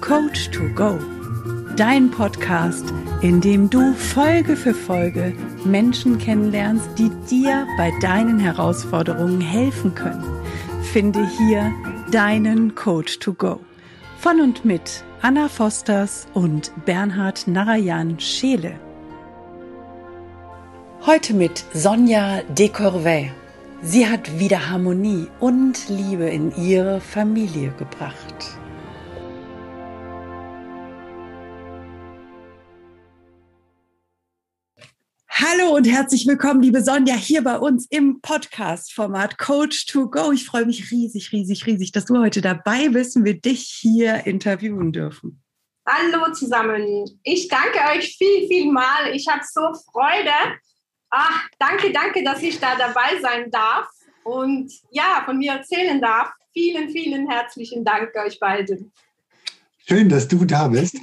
Coach to Go, dein Podcast, in dem du Folge für Folge Menschen kennenlernst, die dir bei deinen Herausforderungen helfen können. Finde hier deinen Coach to Go. Von und mit Anna Fosters und Bernhard Narayan Scheele. Heute mit Sonja Decorvey. Sie hat wieder Harmonie und Liebe in ihre Familie gebracht. Hallo und herzlich willkommen, liebe Sonja, hier bei uns im Podcast-Format Coach to Go. Ich freue mich riesig, riesig, riesig, dass du heute dabei bist und wir dich hier interviewen dürfen. Hallo zusammen. Ich danke euch viel, viel mal. Ich habe so Freude, Ach, danke, danke, dass ich da dabei sein darf und ja, von mir erzählen darf. Vielen, vielen herzlichen Dank euch beiden. Schön, dass du da bist.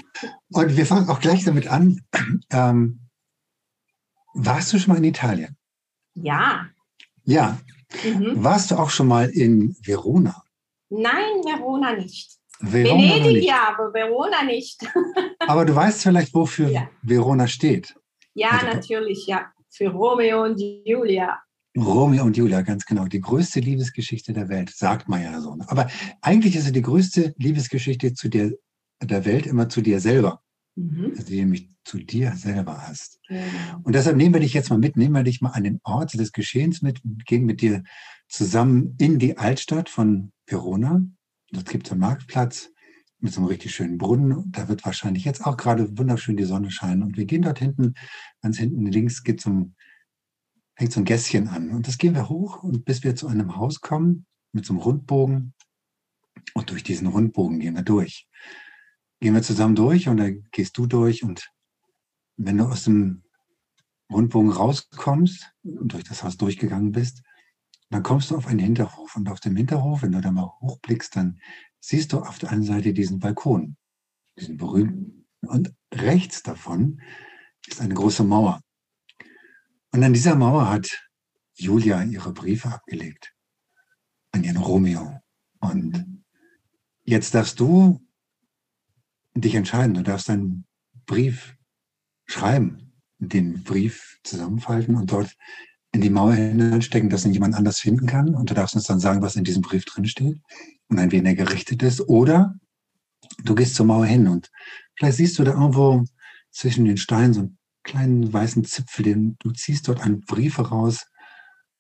Und wir fangen auch gleich damit an. Ähm, warst du schon mal in Italien? Ja. Ja. Mhm. Warst du auch schon mal in Verona? Nein, Verona nicht. Verona Venedig nicht. ja, aber Verona nicht. aber du weißt vielleicht, wofür ja. Verona steht. Ja, also, natürlich, ja für Romeo und Julia. Romeo und Julia, ganz genau. Die größte Liebesgeschichte der Welt, sagt man ja so. Aber eigentlich ist es die größte Liebesgeschichte zu dir, der Welt immer zu dir selber. Mhm. Also die nämlich zu dir selber hast. Genau. Und deshalb nehmen wir dich jetzt mal mit, nehmen wir dich mal an den Ort des Geschehens mit, gehen mit dir zusammen in die Altstadt von Verona. Dort gibt es einen Marktplatz mit so einem richtig schönen Brunnen. Da wird wahrscheinlich jetzt auch gerade wunderschön die Sonne scheinen. Und wir gehen dort hinten, ganz hinten links geht zum, fängt so ein Gässchen an. Und das gehen wir hoch und bis wir zu einem Haus kommen mit so einem Rundbogen. Und durch diesen Rundbogen gehen wir durch. Gehen wir zusammen durch und da gehst du durch. Und wenn du aus dem Rundbogen rauskommst und durch das Haus durchgegangen bist, dann kommst du auf einen Hinterhof. Und auf dem Hinterhof, wenn du da mal hochblickst, dann siehst du auf der einen Seite diesen Balkon, diesen berühmten. Und rechts davon ist eine große Mauer. Und an dieser Mauer hat Julia ihre Briefe abgelegt an ihren Romeo. Und jetzt darfst du dich entscheiden. Du darfst einen Brief schreiben, den Brief zusammenfalten und dort in die Mauer hineinstecken, dass ihn jemand anders finden kann. Und du darfst uns dann sagen, was in diesem Brief drin steht und an wen er gerichtet ist. Oder du gehst zur Mauer hin und vielleicht siehst du da irgendwo zwischen den Steinen so einen kleinen weißen Zipfel, den du ziehst dort einen Brief heraus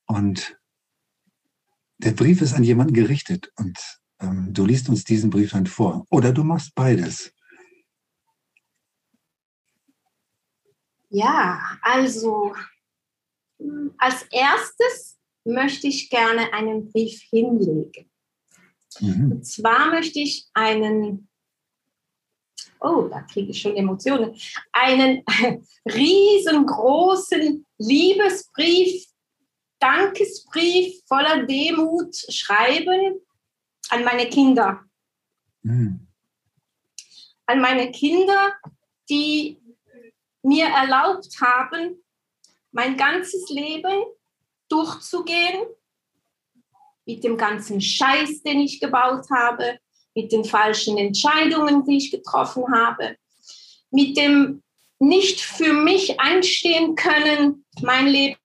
und der Brief ist an jemanden gerichtet und ähm, du liest uns diesen Brief dann vor. Oder du machst beides. Ja, also als erstes möchte ich gerne einen Brief hinlegen. Mhm. Und zwar möchte ich einen, oh, da kriege ich schon Emotionen, einen riesengroßen Liebesbrief, Dankesbrief voller Demut schreiben an meine Kinder. Mhm. An meine Kinder, die mir erlaubt haben, mein ganzes Leben durchzugehen mit dem ganzen Scheiß, den ich gebaut habe, mit den falschen Entscheidungen, die ich getroffen habe, mit dem nicht für mich einstehen können, mein Leben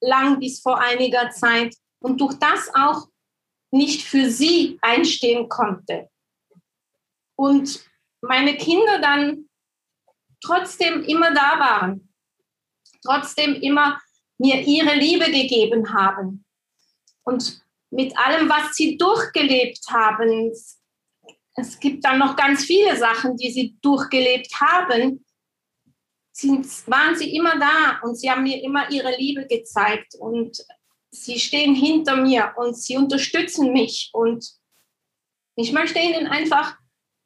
lang bis vor einiger Zeit und durch das auch nicht für sie einstehen konnte. Und meine Kinder dann trotzdem immer da waren, trotzdem immer mir ihre Liebe gegeben haben. Und mit allem, was sie durchgelebt haben. Es gibt dann noch ganz viele Sachen, die sie durchgelebt haben. Sind, waren sie immer da und sie haben mir immer ihre Liebe gezeigt und sie stehen hinter mir und sie unterstützen mich und ich möchte ihnen einfach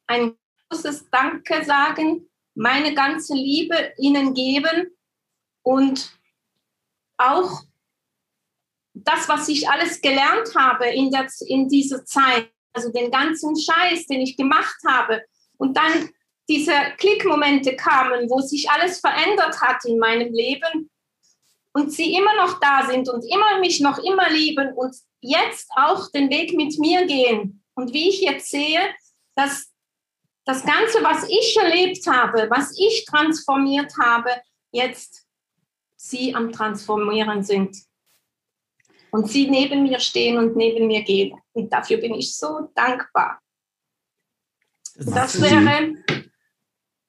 ein großes Danke sagen, meine ganze Liebe ihnen geben und auch das, was ich alles gelernt habe in, der, in dieser Zeit, also den ganzen Scheiß, den ich gemacht habe, und dann diese Klickmomente kamen, wo sich alles verändert hat in meinem Leben und sie immer noch da sind und immer mich noch immer lieben und jetzt auch den Weg mit mir gehen. Und wie ich jetzt sehe, dass das Ganze, was ich erlebt habe, was ich transformiert habe, jetzt sie am Transformieren sind. Und sie neben mir stehen und neben mir gehen. Und dafür bin ich so dankbar. Das, das wäre.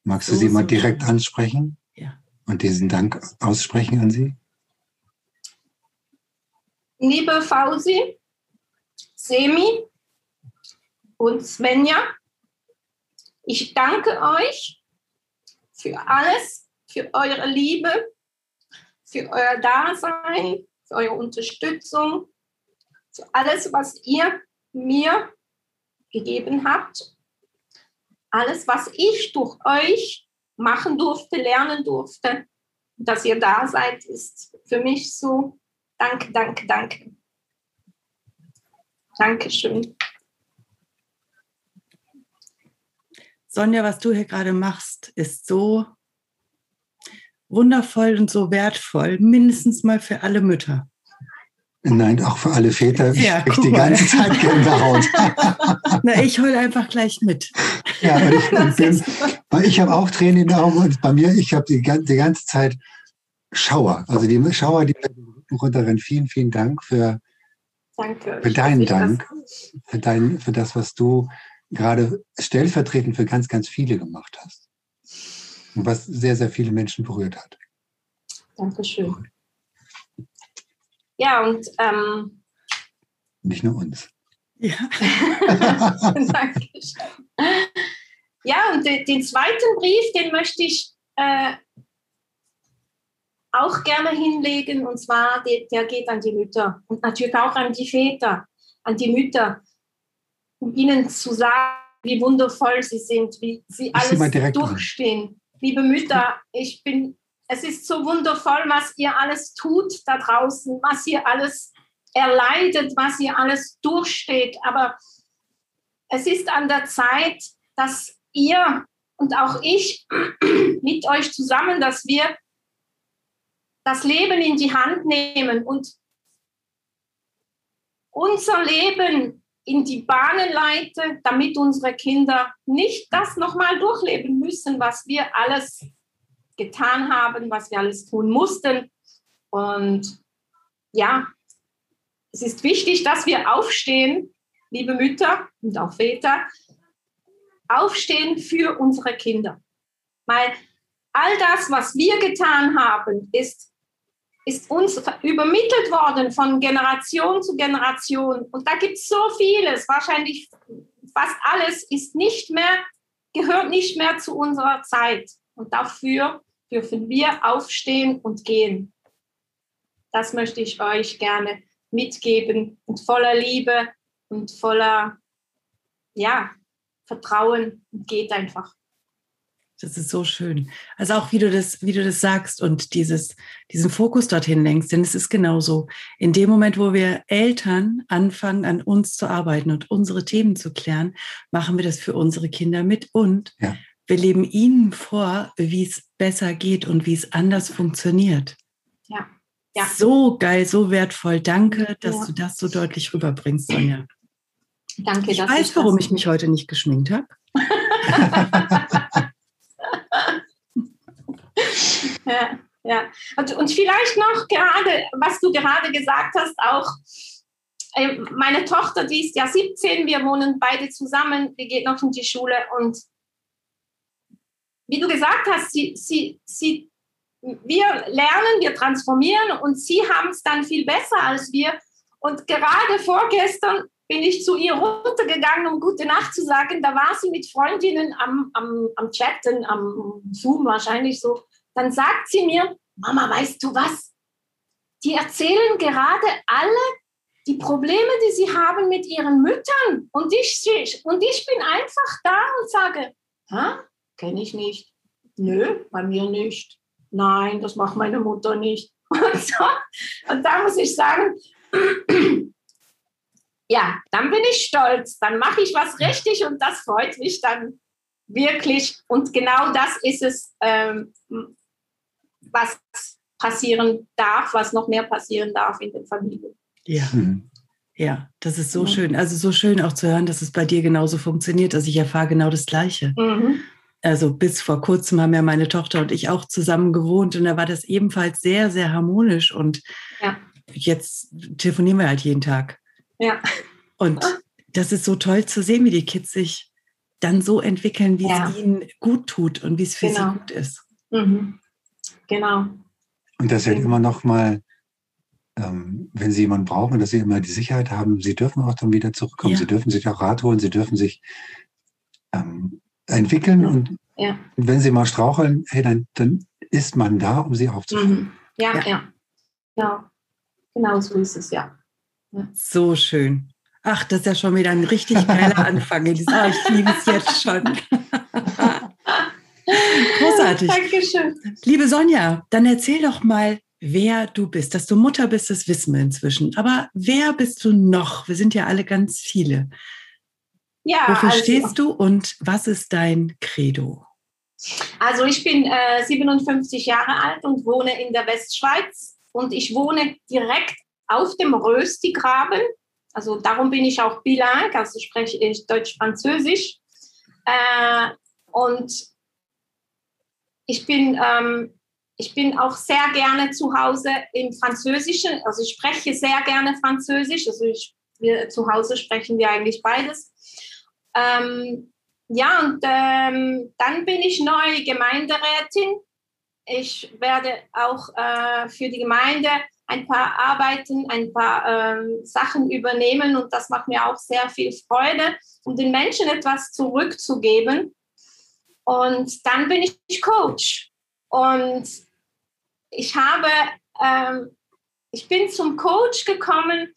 Magst du sie mal direkt ansprechen? Ja. Und diesen Dank aussprechen an sie? Liebe Fausi, Semi und Svenja, ich danke euch für alles, für eure Liebe, für euer Dasein, für eure Unterstützung, für alles, was ihr mir gegeben habt. Alles, was ich durch euch machen durfte, lernen durfte, dass ihr da seid, ist für mich so. Danke, danke, danke. Dankeschön. Sonja, was du hier gerade machst, ist so wundervoll und so wertvoll, mindestens mal für alle Mütter. Nein, auch für alle Väter. Ich ja, die ganze Zeit Gänsehaut. Na, ich heule einfach gleich mit. Ja, weil ich, bin, weil ich habe auch Tränen in den Augen und bei mir, ich habe die, die ganze Zeit Schauer. Also die Schauer, die runterrennen. Vielen, vielen Dank für, Danke. für deinen Dank, für, dein, für das, was du gerade stellvertretend für ganz, ganz viele gemacht hast. Und was sehr, sehr viele Menschen berührt hat. Dankeschön. Ja, und ähm, nicht nur uns. Ja. Dankeschön. Ja, und den, zweiten Brief, den möchte ich äh, auch gerne hinlegen. Und zwar, der, der geht an die Mütter und natürlich auch an die Väter, an die Mütter um ihnen zu sagen, wie wundervoll sie sind, wie sie alles durchstehen. An. Liebe Mütter, ich bin, es ist so wundervoll, was ihr alles tut da draußen, was ihr alles erleidet, was ihr alles durchsteht. Aber es ist an der Zeit, dass ihr und auch ich mit euch zusammen, dass wir das Leben in die Hand nehmen und unser Leben in die Bahnen leite, damit unsere Kinder nicht das nochmal durchleben müssen, was wir alles getan haben, was wir alles tun mussten. Und ja, es ist wichtig, dass wir aufstehen, liebe Mütter und auch Väter, aufstehen für unsere Kinder. Weil all das, was wir getan haben, ist ist uns übermittelt worden von Generation zu Generation. Und da gibt es so vieles, wahrscheinlich fast alles ist nicht mehr, gehört nicht mehr zu unserer Zeit. Und dafür dürfen wir aufstehen und gehen. Das möchte ich euch gerne mitgeben und voller Liebe und voller ja, Vertrauen geht einfach. Das ist so schön. Also auch wie du das, wie du das sagst und dieses, diesen Fokus dorthin lenkst, denn es ist genauso. In dem Moment, wo wir Eltern anfangen, an uns zu arbeiten und unsere Themen zu klären, machen wir das für unsere Kinder mit und ja. wir leben ihnen vor, wie es besser geht und wie es anders funktioniert. Ja. ja. So geil, so wertvoll. Danke, dass ja. du das so deutlich rüberbringst, Sonja. Danke. Ich weiß, ich warum ich mich heute nicht geschminkt habe. ja, ja. Und, und vielleicht noch gerade, was du gerade gesagt hast, auch äh, meine Tochter, die ist ja 17, wir wohnen beide zusammen, die geht noch in die Schule und wie du gesagt hast, sie, sie, sie, wir lernen, wir transformieren und sie haben es dann viel besser als wir. Und gerade vorgestern bin ich zu ihr runtergegangen, um gute Nacht zu sagen. Da war sie mit Freundinnen am, am, am Chatten, am Zoom wahrscheinlich so. Dann sagt sie mir, Mama, weißt du was? Die erzählen gerade alle die Probleme, die sie haben mit ihren Müttern. Und ich, und ich bin einfach da und sage, kenne ich nicht. Nö, bei mir nicht. Nein, das macht meine Mutter nicht. Und, so. und da muss ich sagen, ja, dann bin ich stolz, dann mache ich was richtig und das freut mich dann wirklich. Und genau das ist es, ähm, was passieren darf, was noch mehr passieren darf in den Familien. Ja. Mhm. Ja, das ist so ja. schön. Also so schön auch zu hören, dass es bei dir genauso funktioniert. Also ich erfahre genau das Gleiche. Mhm. Also bis vor kurzem haben ja meine Tochter und ich auch zusammen gewohnt und da war das ebenfalls sehr, sehr harmonisch. Und ja. jetzt telefonieren wir halt jeden Tag. Ja. Und das ist so toll zu sehen, wie die Kids sich dann so entwickeln, wie ja. es ihnen gut tut und wie es für genau. sie gut ist. Mhm. Genau. Und das halt immer noch mal ähm, wenn Sie jemanden brauchen, dass Sie immer die Sicherheit haben, Sie dürfen auch dann wieder zurückkommen. Ja. Sie dürfen sich auch Rat holen, Sie dürfen sich ähm, entwickeln. Und ja. wenn Sie mal straucheln, hey, dann, dann ist man da, um Sie aufzufangen. Mhm. Ja, ja, ja, ja. Genau so ist es, ja. ja. So schön. Ach, das ist ja schon wieder ein richtig geiler Anfang. Ich, oh, ich liebe es jetzt schon. Großartig. Dankeschön. Liebe Sonja, dann erzähl doch mal, wer du bist. Dass du Mutter bist, das wissen wir inzwischen. Aber wer bist du noch? Wir sind ja alle ganz viele. Ja. Wofür also, stehst du und was ist dein Credo? Also ich bin äh, 57 Jahre alt und wohne in der Westschweiz und ich wohne direkt auf dem Röstigraben. Also darum bin ich auch bilang, also spreche ich Deutsch-Französisch. Äh, und ich bin ähm, ich bin auch sehr gerne zu Hause im Französischen, also ich spreche sehr gerne Französisch, also ich, wir, zu Hause sprechen wir eigentlich beides. Ähm, ja, und ähm, dann bin ich neu Gemeinderätin. Ich werde auch äh, für die Gemeinde ein paar Arbeiten, ein paar ähm, Sachen übernehmen und das macht mir auch sehr viel Freude, um den Menschen etwas zurückzugeben. Und dann bin ich Coach. Und ich habe, ähm, ich bin zum Coach gekommen,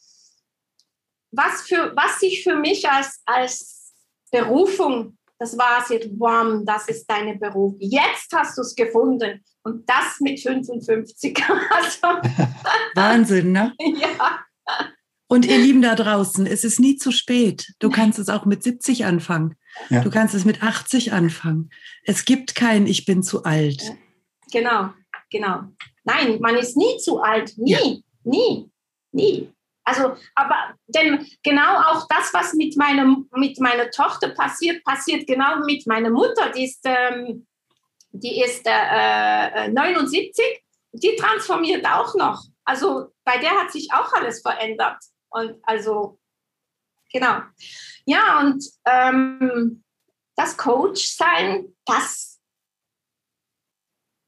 was, für, was sich für mich als, als Berufung, das war es jetzt, bam, das ist deine Berufung. Jetzt hast du es gefunden. Und das mit 55. also, Wahnsinn, ne? Ja. Und ihr Lieben da draußen, es ist nie zu spät. Du kannst es auch mit 70 anfangen. Ja. Du kannst es mit 80 anfangen. Es gibt kein Ich bin zu alt. Genau genau. Nein, man ist nie zu alt. Nie, ja. nie, nie. Also, aber denn genau auch das, was mit, meinem, mit meiner Tochter passiert, passiert genau mit meiner Mutter. Die ist, ähm, die ist äh, 79, äh, die transformiert auch noch. Also bei der hat sich auch alles verändert. Und also, genau. Ja, und ähm, das Coach sein, das,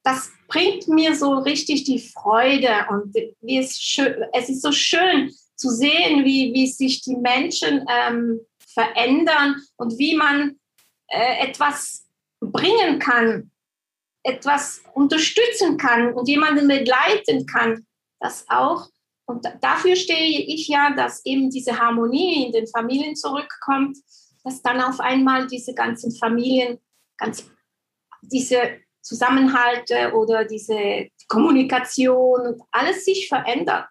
das bringt mir so richtig die Freude und wie es, schön, es ist so schön zu sehen, wie, wie sich die Menschen ähm, verändern und wie man äh, etwas bringen kann, etwas unterstützen kann und jemanden begleiten kann. Das auch. Und dafür stehe ich ja, dass eben diese Harmonie in den Familien zurückkommt, dass dann auf einmal diese ganzen Familien ganz diese Zusammenhalte oder diese Kommunikation und alles sich verändert.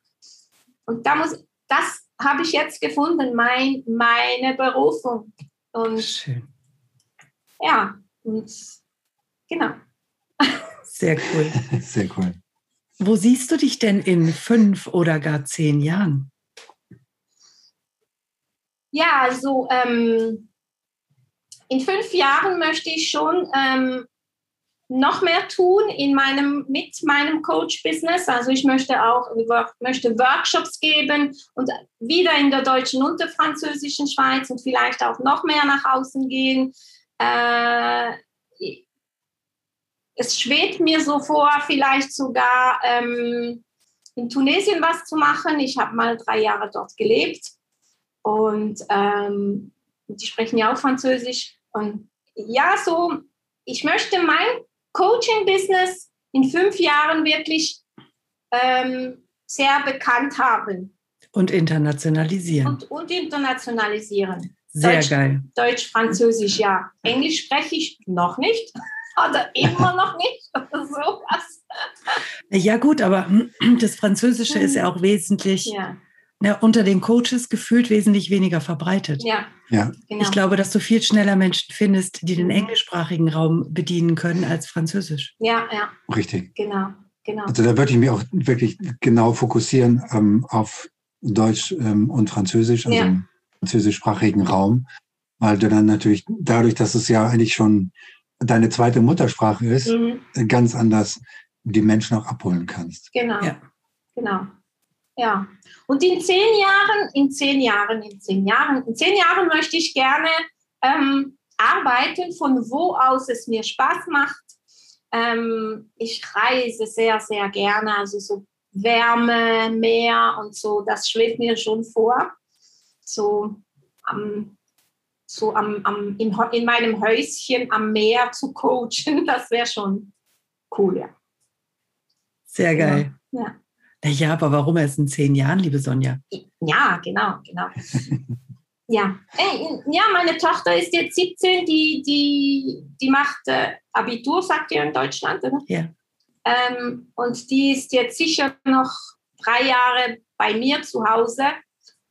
Und da muss, das habe ich jetzt gefunden, mein, meine Berufung. Und Schön. Ja, und genau. Sehr cool. Sehr cool. Wo siehst du dich denn in fünf oder gar zehn Jahren? Ja, also ähm, in fünf Jahren möchte ich schon ähm, noch mehr tun in meinem, mit meinem Coach-Business. Also ich möchte auch möchte Workshops geben und wieder in der deutschen und der französischen Schweiz und vielleicht auch noch mehr nach außen gehen. Äh, es schwebt mir so vor, vielleicht sogar ähm, in Tunesien was zu machen. Ich habe mal drei Jahre dort gelebt und ähm, die sprechen ja auch Französisch. Und ja, so, ich möchte mein Coaching-Business in fünf Jahren wirklich ähm, sehr bekannt haben. Und internationalisieren. Und, und internationalisieren. Sehr Deutsch, geil. Deutsch, Französisch, ja. Englisch spreche ich noch nicht. Oder immer noch nicht. Oder sowas. Ja, gut, aber das Französische ist ja auch wesentlich ja ja, unter den Coaches gefühlt wesentlich weniger verbreitet. Ja. ja. Genau. Ich glaube, dass du viel schneller Menschen findest, die den mhm. englischsprachigen Raum bedienen können als Französisch. Ja, ja. Richtig. Genau, genau. Also da würde ich mich auch wirklich genau fokussieren ähm, auf Deutsch ähm, und Französisch, also ja. im französischsprachigen Raum, weil du dann natürlich dadurch, dass es ja eigentlich schon deine zweite Muttersprache ist, mhm. ganz anders die Menschen auch abholen kannst. Genau, ja. genau. Ja. Und in zehn Jahren, in zehn Jahren, in zehn Jahren, in zehn Jahren möchte ich gerne ähm, arbeiten, von wo aus es mir Spaß macht. Ähm, ich reise sehr, sehr gerne, also so Wärme, Meer und so, das schwebt mir schon vor. So am, so am, am in, in meinem Häuschen am Meer zu coachen, das wäre schon cool, ja. Sehr geil. Ja. ja. aber warum erst in zehn Jahren, liebe Sonja? Ja, genau, genau. ja. ja, meine Tochter ist jetzt 17, die, die, die macht äh, Abitur, sagt ihr in Deutschland, oder? Ja. Ähm, und die ist jetzt sicher noch drei Jahre bei mir zu Hause.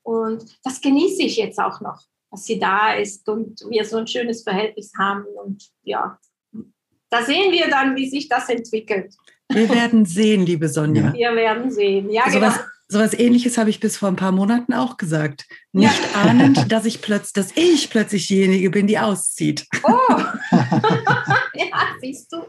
Und das genieße ich jetzt auch noch, dass sie da ist und wir so ein schönes Verhältnis haben. Und ja, da sehen wir dann, wie sich das entwickelt. Wir werden sehen, liebe Sonja. Wir werden sehen, ja. So genau. was, so was ähnliches habe ich bis vor ein paar Monaten auch gesagt. Nicht ja. ahnend, dass ich plötzlich, dass ich plötzlich diejenige bin, die auszieht. Oh, ja, siehst du.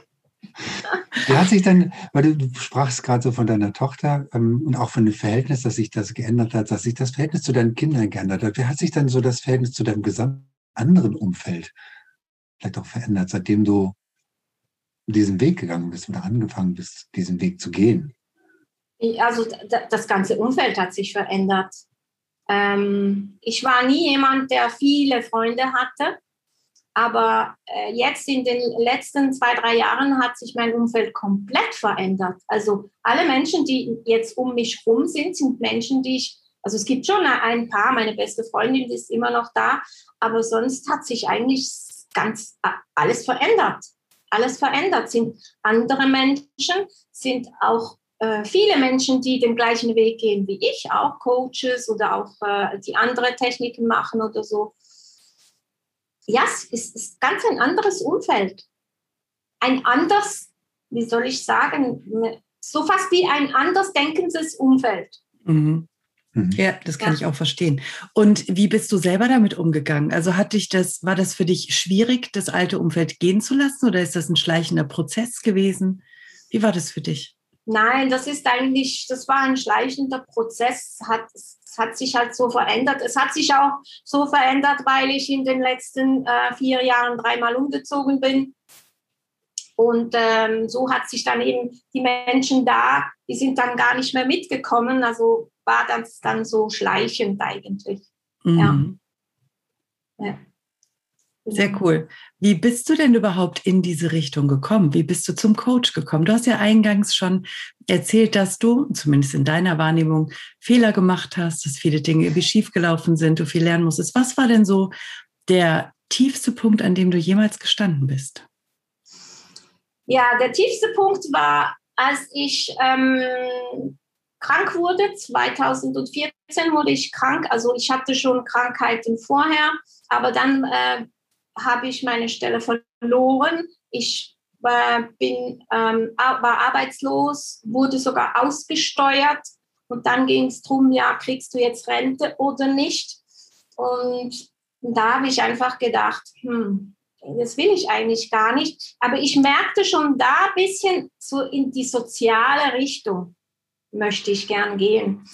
Wie hat sich denn, weil du, sprachst gerade so von deiner Tochter ähm, und auch von dem Verhältnis, dass sich das geändert hat, dass sich das Verhältnis zu deinen Kindern geändert hat. Wie hat sich dann so das Verhältnis zu deinem gesamten anderen Umfeld vielleicht auch verändert, seitdem du diesen Weg gegangen bist oder angefangen bist, diesen Weg zu gehen? Also das ganze Umfeld hat sich verändert. Ähm, ich war nie jemand, der viele Freunde hatte. Aber äh, jetzt in den letzten zwei, drei Jahren hat sich mein Umfeld komplett verändert. Also alle Menschen, die jetzt um mich rum sind, sind Menschen, die ich, also es gibt schon ein paar, meine beste Freundin, ist immer noch da, aber sonst hat sich eigentlich ganz alles verändert. Alles verändert sind andere Menschen, sind auch äh, viele Menschen, die den gleichen Weg gehen wie ich, auch Coaches oder auch äh, die andere Techniken machen oder so ja, es ist ganz ein anderes Umfeld. Ein anders, wie soll ich sagen, so fast wie ein anders denkendes Umfeld. Mhm. mhm. Ja, das kann ja. ich auch verstehen. Und wie bist du selber damit umgegangen? Also hat dich das, war das für dich schwierig, das alte Umfeld gehen zu lassen oder ist das ein schleichender Prozess gewesen? Wie war das für dich? Nein, das ist eigentlich, das war ein schleichender Prozess, hat, es hat sich halt so verändert. Es hat sich auch so verändert, weil ich in den letzten äh, vier Jahren dreimal umgezogen bin. Und ähm, so hat sich dann eben die Menschen da, die sind dann gar nicht mehr mitgekommen. Also war das dann so schleichend eigentlich. Mhm. Ja. ja. Sehr cool. Wie bist du denn überhaupt in diese Richtung gekommen? Wie bist du zum Coach gekommen? Du hast ja eingangs schon erzählt, dass du, zumindest in deiner Wahrnehmung, Fehler gemacht hast, dass viele Dinge irgendwie schiefgelaufen sind, du viel lernen musstest. Was war denn so der tiefste Punkt, an dem du jemals gestanden bist? Ja, der tiefste Punkt war, als ich ähm, krank wurde. 2014 wurde ich krank. Also ich hatte schon Krankheiten vorher, aber dann äh, habe ich meine Stelle verloren. Ich war, bin, ähm, war arbeitslos, wurde sogar ausgesteuert. Und dann ging es darum, ja, kriegst du jetzt Rente oder nicht? Und da habe ich einfach gedacht, hm, das will ich eigentlich gar nicht. Aber ich merkte schon da ein bisschen so in die soziale Richtung möchte ich gern gehen.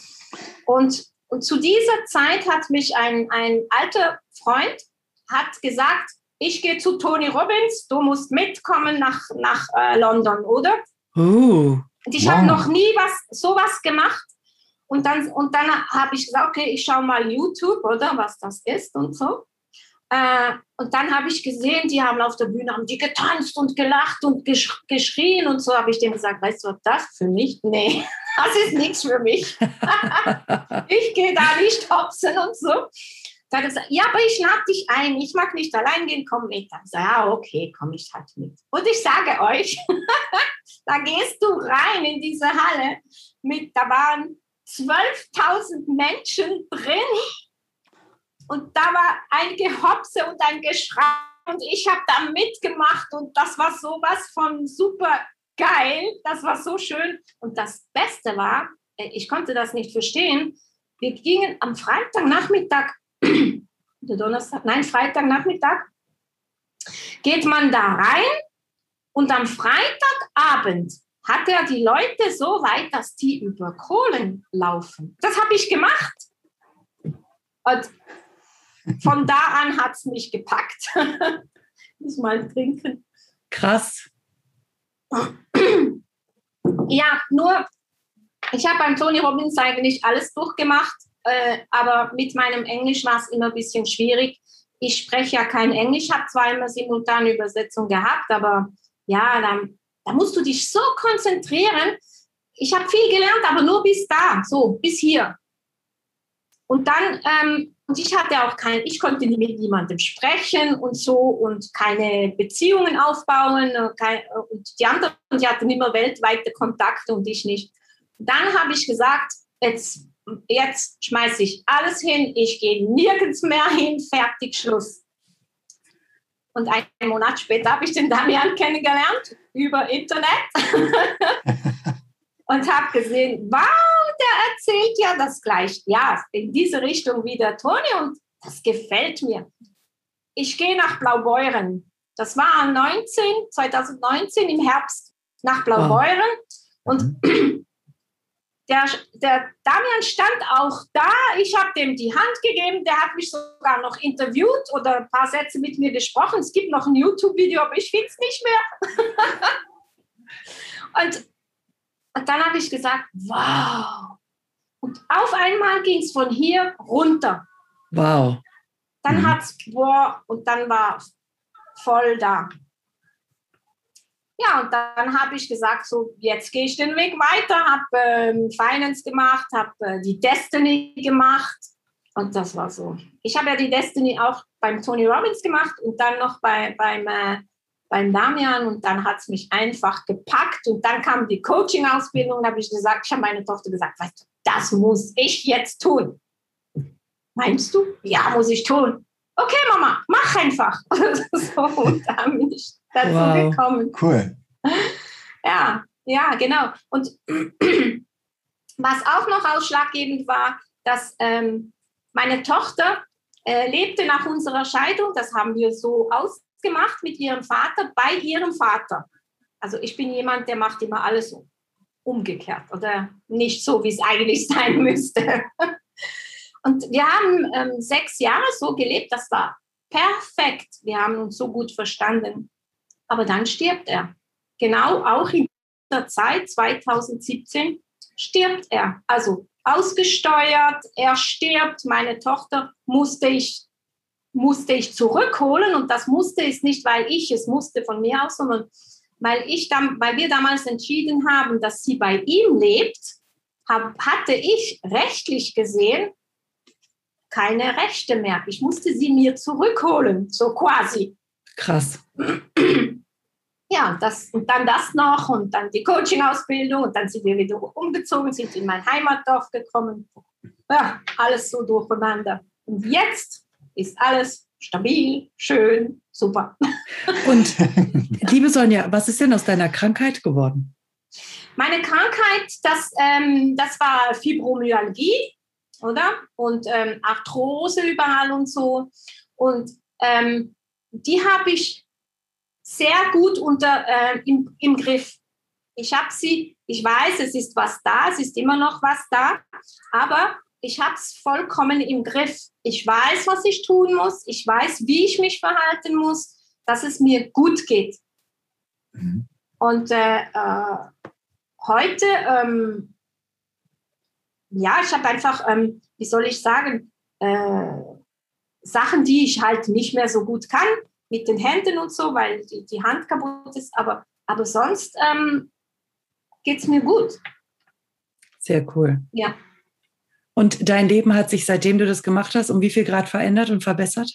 Und, und zu dieser Zeit hat mich ein, ein alter Freund hat gesagt, ich gehe zu Tony Robbins, du musst mitkommen nach, nach äh, London, oder? Oh, und ich wow. habe noch nie was sowas gemacht. Und dann, und dann habe ich gesagt, okay, ich schaue mal YouTube, oder was das ist und so. Äh, und dann habe ich gesehen, die haben auf der Bühne haben die getanzt und gelacht und gesch geschrien und so habe ich denen gesagt, weißt du, das für mich? Nee, das ist nichts für mich. ich gehe da nicht hopsen und so. Hat er gesagt, ja, aber ich lade dich ein, ich mag nicht allein gehen, komm mit. Dann sage ja, okay, komm ich halt mit. Und ich sage euch, da gehst du rein in diese Halle mit, da waren 12.000 Menschen drin. Und da war ein Gehopse und ein Geschrei. Und ich habe da mitgemacht und das war sowas von super geil, das war so schön. Und das Beste war, äh, ich konnte das nicht verstehen, wir gingen am Freitagnachmittag, oder Donnerstag, nein, Freitagnachmittag, geht man da rein und am Freitagabend hat er die Leute so weit, dass die über Kohlen laufen. Das habe ich gemacht. Und von da an hat es mich gepackt. Muss mal trinken. Krass. Ja, nur, ich habe beim Tony Robbins eigentlich alles durchgemacht, äh, aber mit meinem Englisch war es immer ein bisschen schwierig. Ich spreche ja kein Englisch, habe zwar immer simultane Übersetzung gehabt, aber ja, dann, da musst du dich so konzentrieren. Ich habe viel gelernt, aber nur bis da, so bis hier. Und dann, ähm, und ich hatte auch kein, ich konnte nie mit niemandem sprechen und so und keine Beziehungen aufbauen. Und, kein, und die anderen, die hatten immer weltweite Kontakte und ich nicht. Dann habe ich gesagt, jetzt, jetzt schmeiße ich alles hin, ich gehe nirgends mehr hin, fertig, Schluss. Und einen Monat später habe ich den Damian kennengelernt über Internet und habe gesehen, wow, der erzählt ja das gleich. Ja, in diese Richtung wie der Toni und das gefällt mir. Ich gehe nach Blaubeuren. Das war 19, 2019 im Herbst nach Blaubeuren. Oh. Und mhm. Der, der Damian stand auch da. Ich habe dem die Hand gegeben. Der hat mich sogar noch interviewt oder ein paar Sätze mit mir gesprochen. Es gibt noch ein YouTube-Video, aber ich finde es nicht mehr. und, und dann habe ich gesagt, wow. Und auf einmal ging es von hier runter. Wow. Dann mhm. hat es, boah, und dann war voll da. Ja, und dann habe ich gesagt, so jetzt gehe ich den Weg weiter, habe ähm, Finance gemacht, habe äh, die Destiny gemacht und das war so. Ich habe ja die Destiny auch beim Tony Robbins gemacht und dann noch bei, beim, äh, beim Damian und dann hat es mich einfach gepackt und dann kam die Coaching-Ausbildung und habe ich gesagt, ich habe meine Tochter gesagt, weißt du, das muss ich jetzt tun. Meinst du? Ja, muss ich tun. Okay, Mama, mach einfach. so, und da bin ich dazu wow. gekommen. Cool. Ja, ja, genau. Und was auch noch ausschlaggebend war, dass ähm, meine Tochter äh, lebte nach unserer Scheidung, das haben wir so ausgemacht mit ihrem Vater, bei ihrem Vater. Also ich bin jemand, der macht immer alles umgekehrt oder nicht so, wie es eigentlich sein müsste. Und wir haben ähm, sechs Jahre so gelebt, das war perfekt. Wir haben uns so gut verstanden. Aber dann stirbt er. Genau auch in der Zeit 2017 stirbt er. Also ausgesteuert, er stirbt. Meine Tochter musste ich, musste ich zurückholen und das musste ist nicht, weil ich es musste von mir aus, sondern weil, ich dann, weil wir damals entschieden haben, dass sie bei ihm lebt, hab, hatte ich rechtlich gesehen keine Rechte mehr. Ich musste sie mir zurückholen, so quasi. Krass. Ja, das, und dann das noch und dann die Coaching-Ausbildung und dann sind wir wieder umgezogen, sind in mein Heimatdorf gekommen. Ja, alles so durcheinander. Und jetzt ist alles stabil, schön, super. Und liebe Sonja, was ist denn aus deiner Krankheit geworden? Meine Krankheit, das, ähm, das war Fibromyalgie oder? Und ähm, Arthrose überall und so. Und ähm, die habe ich sehr gut unter, äh, im, im Griff. Ich habe sie, ich weiß, es ist was da, es ist immer noch was da, aber ich habe es vollkommen im Griff. Ich weiß, was ich tun muss, ich weiß, wie ich mich verhalten muss, dass es mir gut geht. Mhm. Und äh, äh, heute ähm, ja, ich habe einfach, ähm, wie soll ich sagen, äh, Sachen, die ich halt nicht mehr so gut kann, mit den Händen und so, weil die, die Hand kaputt ist, aber, aber sonst ähm, geht es mir gut. Sehr cool. Ja. Und dein Leben hat sich, seitdem du das gemacht hast, um wie viel Grad verändert und verbessert?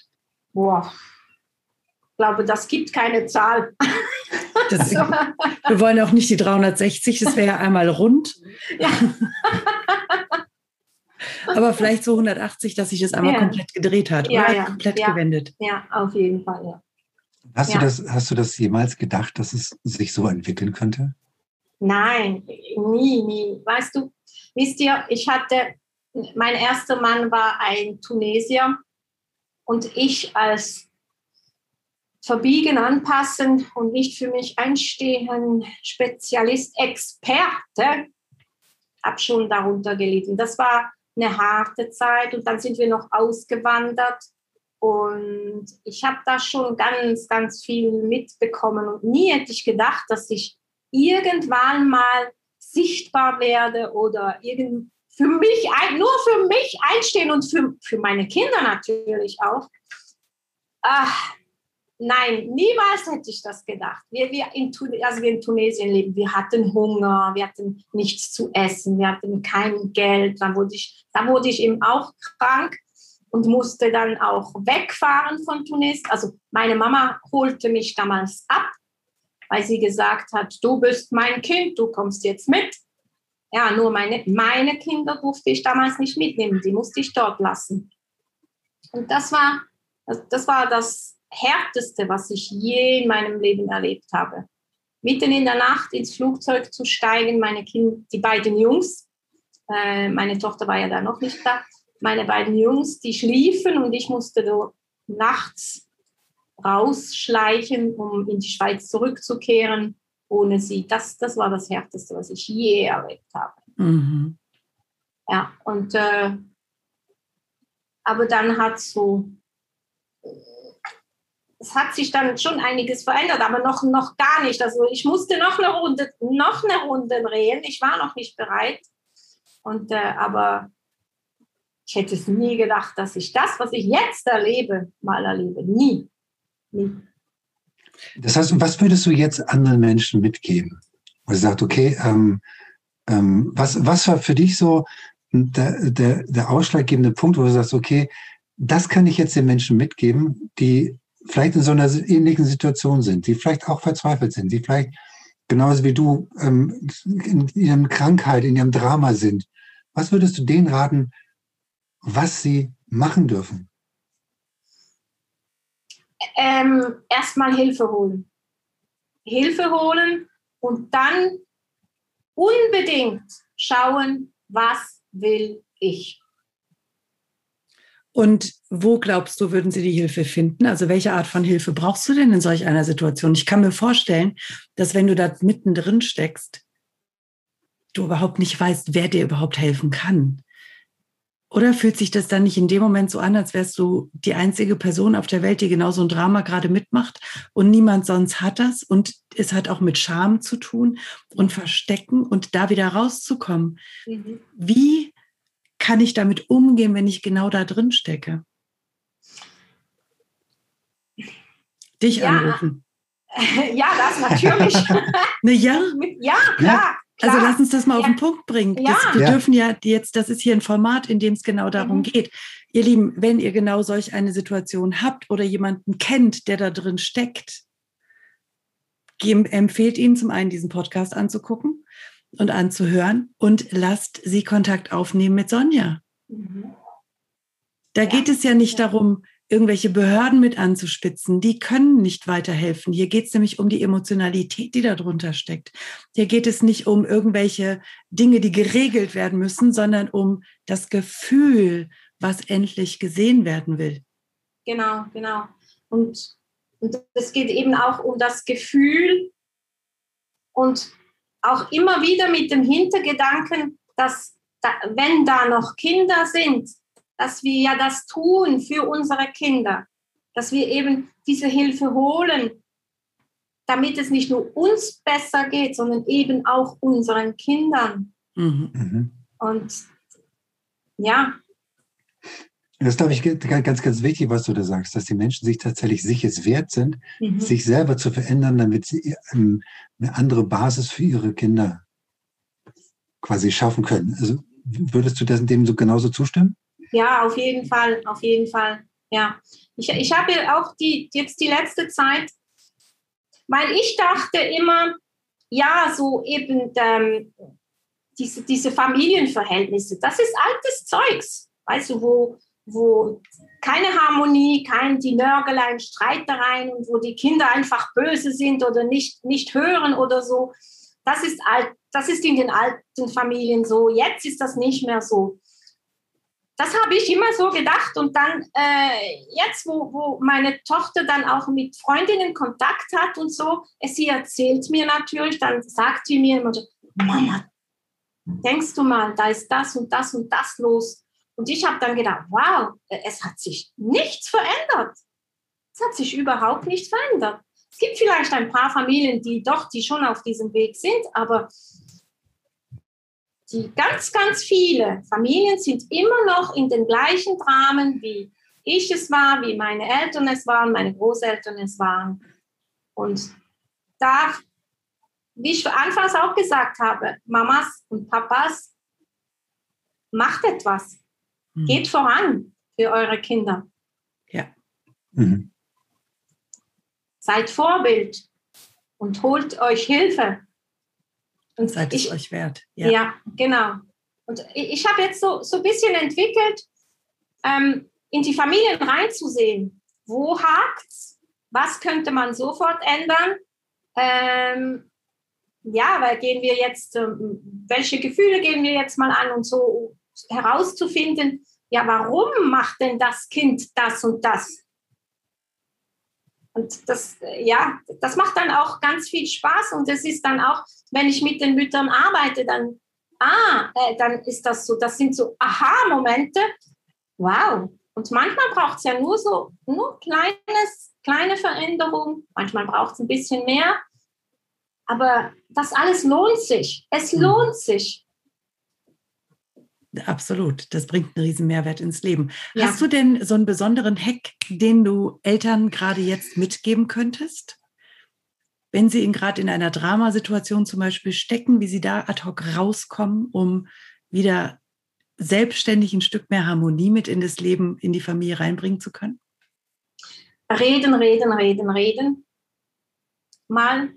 Boah, ich glaube, das gibt keine Zahl. Das, wir wollen auch nicht die 360, das wäre ja einmal rund. Ja. Aber vielleicht so 180, dass sich das einmal ja. komplett gedreht hat ja, oder ja. komplett ja. gewendet. Ja, auf jeden Fall, ja. Hast, Du das, hast du das jemals gedacht, dass es sich so entwickeln könnte? Nein, nie, nie. Weißt du, wisst ihr, ich hatte mein erster Mann war ein Tunesier und ich als verbiegen, anpassen und nicht für mich einstehen, Spezialist, Experte, habe schon darunter gelitten. Das war eine harte Zeit und dann sind wir noch ausgewandert und ich habe da schon ganz, ganz viel mitbekommen und nie hätte ich gedacht, dass ich irgendwann mal sichtbar werde oder irgend für mich, nur für mich einstehen und für, für meine Kinder natürlich auch. Ach, nein, niemals hätte ich das gedacht. Wir, wir, in, also wir in Tunesien leben, wir hatten Hunger, wir hatten nichts zu essen, wir hatten kein Geld. Dann wurde ich, da wurde ich eben auch krank und musste dann auch wegfahren von Tunesien. Also meine Mama holte mich damals ab, weil sie gesagt hat, du bist mein Kind, du kommst jetzt mit. Ja, nur meine, meine Kinder durfte ich damals nicht mitnehmen, die musste ich dort lassen. Und das war das, war das Härteste, was ich je in meinem Leben erlebt habe. Mitten in der Nacht ins Flugzeug zu steigen, meine Kinder, die beiden Jungs, äh, meine Tochter war ja da noch nicht da, meine beiden Jungs, die schliefen und ich musste so nachts rausschleichen, um in die Schweiz zurückzukehren ohne sie. Das, das war das Härteste, was ich je erlebt habe. Mhm. Ja, und äh, aber dann hat so, es hat sich dann schon einiges verändert, aber noch, noch gar nicht. Also ich musste noch eine Runde, noch eine Runde drehen. Ich war noch nicht bereit. Und, äh, aber ich hätte es nie gedacht, dass ich das, was ich jetzt erlebe, mal erlebe. Nie. Nie. Das heißt, was würdest du jetzt anderen Menschen mitgeben? Wo du sagst, okay, ähm, ähm, was, was war für dich so der, der, der ausschlaggebende Punkt, wo du sagst, okay, das kann ich jetzt den Menschen mitgeben, die vielleicht in so einer ähnlichen Situation sind, die vielleicht auch verzweifelt sind, die vielleicht genauso wie du ähm, in ihrem Krankheit, in ihrem Drama sind. Was würdest du denen raten, was sie machen dürfen? ähm, erstmal Hilfe holen. Hilfe holen und dann unbedingt schauen, was will ich. Und wo glaubst du, würden sie die Hilfe finden? Also welche Art von Hilfe brauchst du denn in solch einer Situation? Ich kann mir vorstellen, dass wenn du da mittendrin steckst, du überhaupt nicht weißt, wer dir überhaupt helfen kann. Oder fühlt sich das dann nicht in dem Moment so an, als wärst du die einzige Person auf der Welt, die genau so ein Drama gerade mitmacht und niemand sonst hat das und es hat auch mit Scham zu tun und Verstecken und da wieder rauszukommen. Mhm. Wie kann ich damit umgehen, wenn ich genau da drin stecke? Dich ja. anrufen. Ja, das natürlich. ne, ja? ja, klar. Klar. Also lass uns das mal ja. auf den Punkt bringen. Ja. Das, wir ja. dürfen ja jetzt, das ist hier ein Format, in dem es genau darum mhm. geht. Ihr Lieben, wenn ihr genau solch eine Situation habt oder jemanden kennt, der da drin steckt, empfehlt Ihnen zum einen diesen Podcast anzugucken und anzuhören und lasst Sie Kontakt aufnehmen mit Sonja. Mhm. Da geht es ja nicht darum, irgendwelche Behörden mit anzuspitzen, die können nicht weiterhelfen. Hier geht es nämlich um die Emotionalität, die darunter steckt. Hier geht es nicht um irgendwelche Dinge, die geregelt werden müssen, sondern um das Gefühl, was endlich gesehen werden will. Genau, genau. Und, und es geht eben auch um das Gefühl und auch immer wieder mit dem Hintergedanken, dass da, wenn da noch Kinder sind, dass wir ja das tun für unsere Kinder, dass wir eben diese Hilfe holen, damit es nicht nur uns besser geht, sondern eben auch unseren Kindern. Mhm. mhm. Und ja. Das ist, glaube ich, ganz, ganz wichtig, was du da sagst, dass die Menschen sich tatsächlich sich es wert sind, mhm. sich selber zu verändern, damit sie ähm, eine andere Basis für ihre Kinder quasi schaffen können. Also würdest du dem so genauso zustimmen? Ja, auf jeden Fall, auf jeden Fall. Ja, ich, ich habe auch die, jetzt die letzte Zeit, weil ich dachte immer, ja, so eben ähm, diese, diese Familienverhältnisse, das ist altes Zeugs, weißt du, wo, wo keine Harmonie, kein die Nörgeleien, Streitereien und wo die Kinder einfach böse sind oder nicht, nicht hören oder so. Das ist alt, das ist in den alten Familien so. Jetzt ist das nicht mehr so. das habe ich immer so gedacht. Und dann äh, jetzt, wo, wo meine Tochter dann auch mit Freundinnen Kontakt hat und so, sie erzählt mir natürlich, dann sagt sie mir immer so, Mama, denkst du mal, da ist das und das und das los. Und ich habe dann gedacht, wow, es hat sich nichts verändert. Es hat sich überhaupt nicht verändert. Es gibt vielleicht ein paar Familien, die doch, die schon auf diesem Weg sind, aber die ganz, ganz viele Familien sind immer noch in den gleichen Dramen, wie ich es war, wie meine Eltern es waren, meine Großeltern es waren. Und da, wie ich anfangs auch gesagt habe, Mamas und Papas, macht etwas. Mhm. Geht voran für eure Kinder. Ja. Mhm. Seid Vorbild und holt euch Hilfe. Und seid ich, es euch wert. Ja, ja genau. Und ich, ich habe jetzt so, so ein bisschen entwickelt, ähm, in die Familien reinzusehen. Wo hakt's? Was könnte man sofort ändern? Ähm, ja, weil gehen wir jetzt, ähm, welche Gefühle gehen wir jetzt mal an und so herauszufinden, ja, warum macht denn das Kind das und das? Und das, ja, das macht dann auch ganz viel Spaß und es ist dann auch, wenn ich mit den Müttern arbeite, dann, ah, äh, dann ist das so, das sind so Aha-Momente. Wow. Und manchmal braucht es ja nur so, nur kleines, kleine Veränderung, manchmal braucht es ein bisschen mehr. Aber das alles lohnt sich. Es mhm. lohnt sich. Absolut, das bringt einen riesen Mehrwert ins Leben. Ja. Hast du denn so einen besonderen Hack, den du Eltern gerade jetzt mitgeben könntest? Wenn sie gerade in einer Dramasituation zum Beispiel stecken, wie sie da ad hoc rauskommen, um wieder selbstständig ein Stück mehr Harmonie mit in das Leben, in die Familie reinbringen zu können? Reden, reden, reden, reden. Mal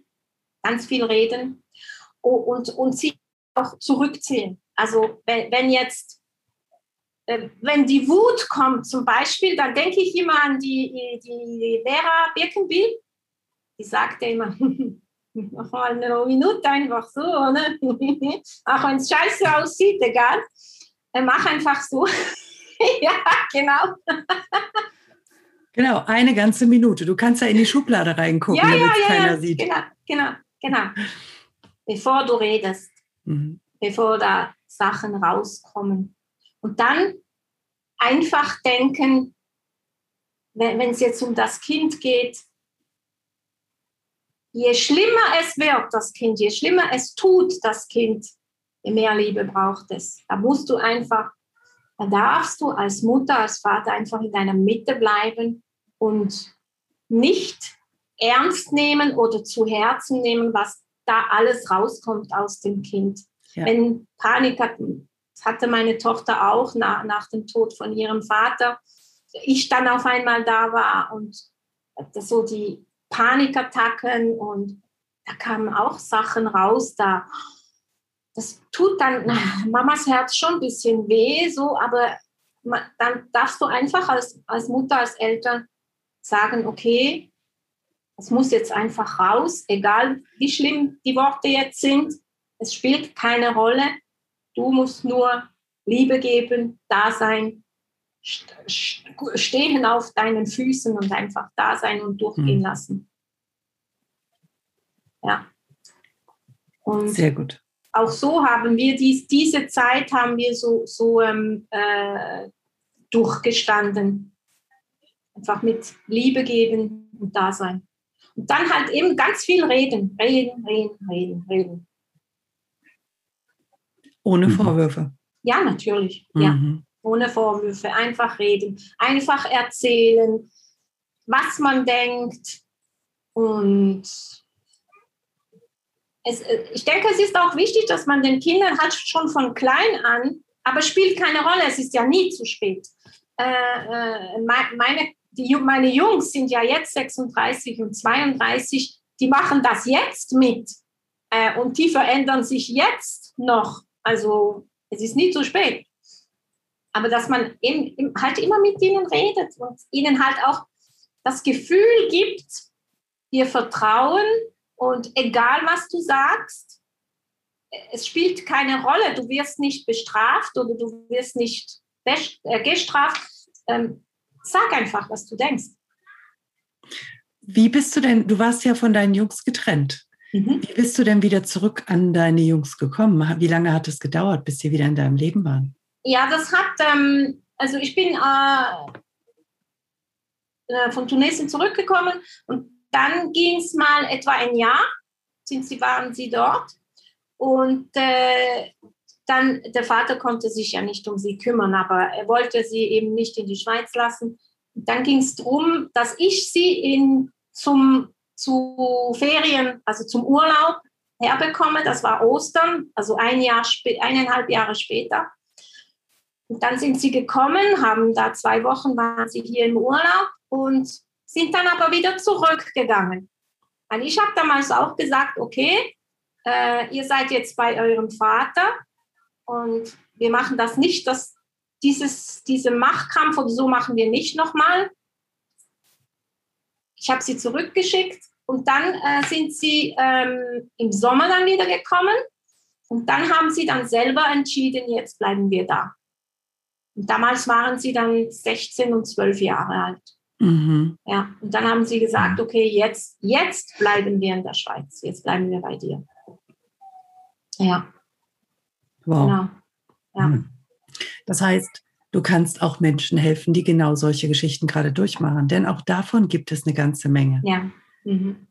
ganz viel reden und, und sich auch zurückziehen. Also wenn, wenn jetzt, äh, wenn die Wut kommt zum Beispiel, dann denke ich immer an die, die Vera Birkenbill. Die sagte immer, mach mal eine Minute einfach so, oder? auch wenn es scheiße aussieht, egal. Äh, mach einfach so. ja, genau. Genau, eine ganze Minute. Du kannst ja in die Schublade reingucken, ja, damit ja, ja, keiner ja. sieht. Genau, genau, genau. Bevor du redest, mhm. bevor da Sachen rauskommen. Und dann einfach denken, wenn es jetzt um das Kind geht, je schlimmer es wird, das Kind, je schlimmer es tut, das Kind, je mehr Liebe braucht es. Da musst du einfach, da darfst du als Mutter, als Vater einfach in deiner Mitte bleiben und nicht ernst nehmen oder zu Herzen nehmen, was da alles rauskommt aus dem Kind. Ja. Wenn Panik hat, hatte meine Tochter auch nach, nach dem Tod von ihrem Vater, ich dann auf einmal da war und so die Panikattacken und da kamen auch Sachen raus, da. Das tut dann Mamas Herz schon ein bisschen weh, so, aber dann darfst du einfach als, als Mutter, als Eltern sagen, okay, es muss jetzt einfach raus, egal wie schlimm die Worte jetzt sind, es spielt keine Rolle. Du musst nur Liebe geben, da sein, stehen auf deinen Füßen und einfach da sein und durchgehen mhm. lassen. Ja. Und Sehr gut. Auch so haben wir dies, diese Zeit haben wir so, so ähm, äh, durchgestanden. Einfach mit Liebe geben und da sein. Und dann halt eben ganz viel reden, reden, reden, reden, reden. Ohne mhm. Vorwürfe. Ja, natürlich. Mhm. Ja. Ohne Vorwürfe. Einfach reden. Einfach erzählen, was man denkt. Und es, ich denke, es ist auch wichtig, dass man den Kindern hat schon von klein an, aber spielt keine Rolle, es ist ja nie zu spät. Äh, äh, meine, die, meine Jungs sind ja jetzt 36 und 32, die machen das jetzt mit äh, und die verändern sich jetzt noch. Also es ist nie zu spät. Aber dass man eben, halt immer mit ihnen redet und ihnen halt auch das Gefühl gibt, ihr Vertrauen und egal was du sagst, es spielt keine Rolle. Du wirst nicht bestraft oder du wirst nicht äh, gestraft. Ähm, sag einfach, was du denkst. Wie bist du denn, du warst ja von deinen Jungs getrennt. Mhm. Wie bist du denn wieder zurück an deine Jungs gekommen? Wie lange hat es gedauert, bis sie wieder in deinem Leben waren? Ja, das hat, ähm, also ich bin äh, äh von Tunesien zurückgekommen und dann ging es mal etwa ein Jahr, sind sie, waren sie dort. Und äh, dann, der Vater konnte sich ja nicht um sie kümmern, aber er wollte sie eben nicht in die Schweiz lassen. Dann ging es darum, dass ich sie in, zum, zu Ferien, also zum Urlaub herbekomme. Das war Ostern, also ein Jahr, eineinhalb Jahre später. Und dann sind sie gekommen, haben da zwei Wochen waren sie hier im Urlaub und sind dann aber wieder zurückgegangen. Und ich habe damals auch gesagt, okay, äh, ihr seid jetzt bei eurem Vater und wir machen das nicht, dass dieses, diese Machtkampf oder so machen wir nicht nochmal. Ich habe sie zurückgeschickt und dann äh, sind sie ähm, im Sommer dann wieder gekommen und dann haben sie dann selber entschieden, jetzt bleiben wir da. Und damals waren sie dann 16 und 12 Jahre alt. Mhm. Ja, und dann haben sie gesagt, okay, jetzt, jetzt bleiben wir in der Schweiz, jetzt bleiben wir bei dir. Ja. Wow. Genau. Ja. Hm. Das heißt, du kannst auch Menschen helfen, die genau solche Geschichten gerade durchmachen. Denn auch davon gibt es eine ganze Menge. Ja. Mhm.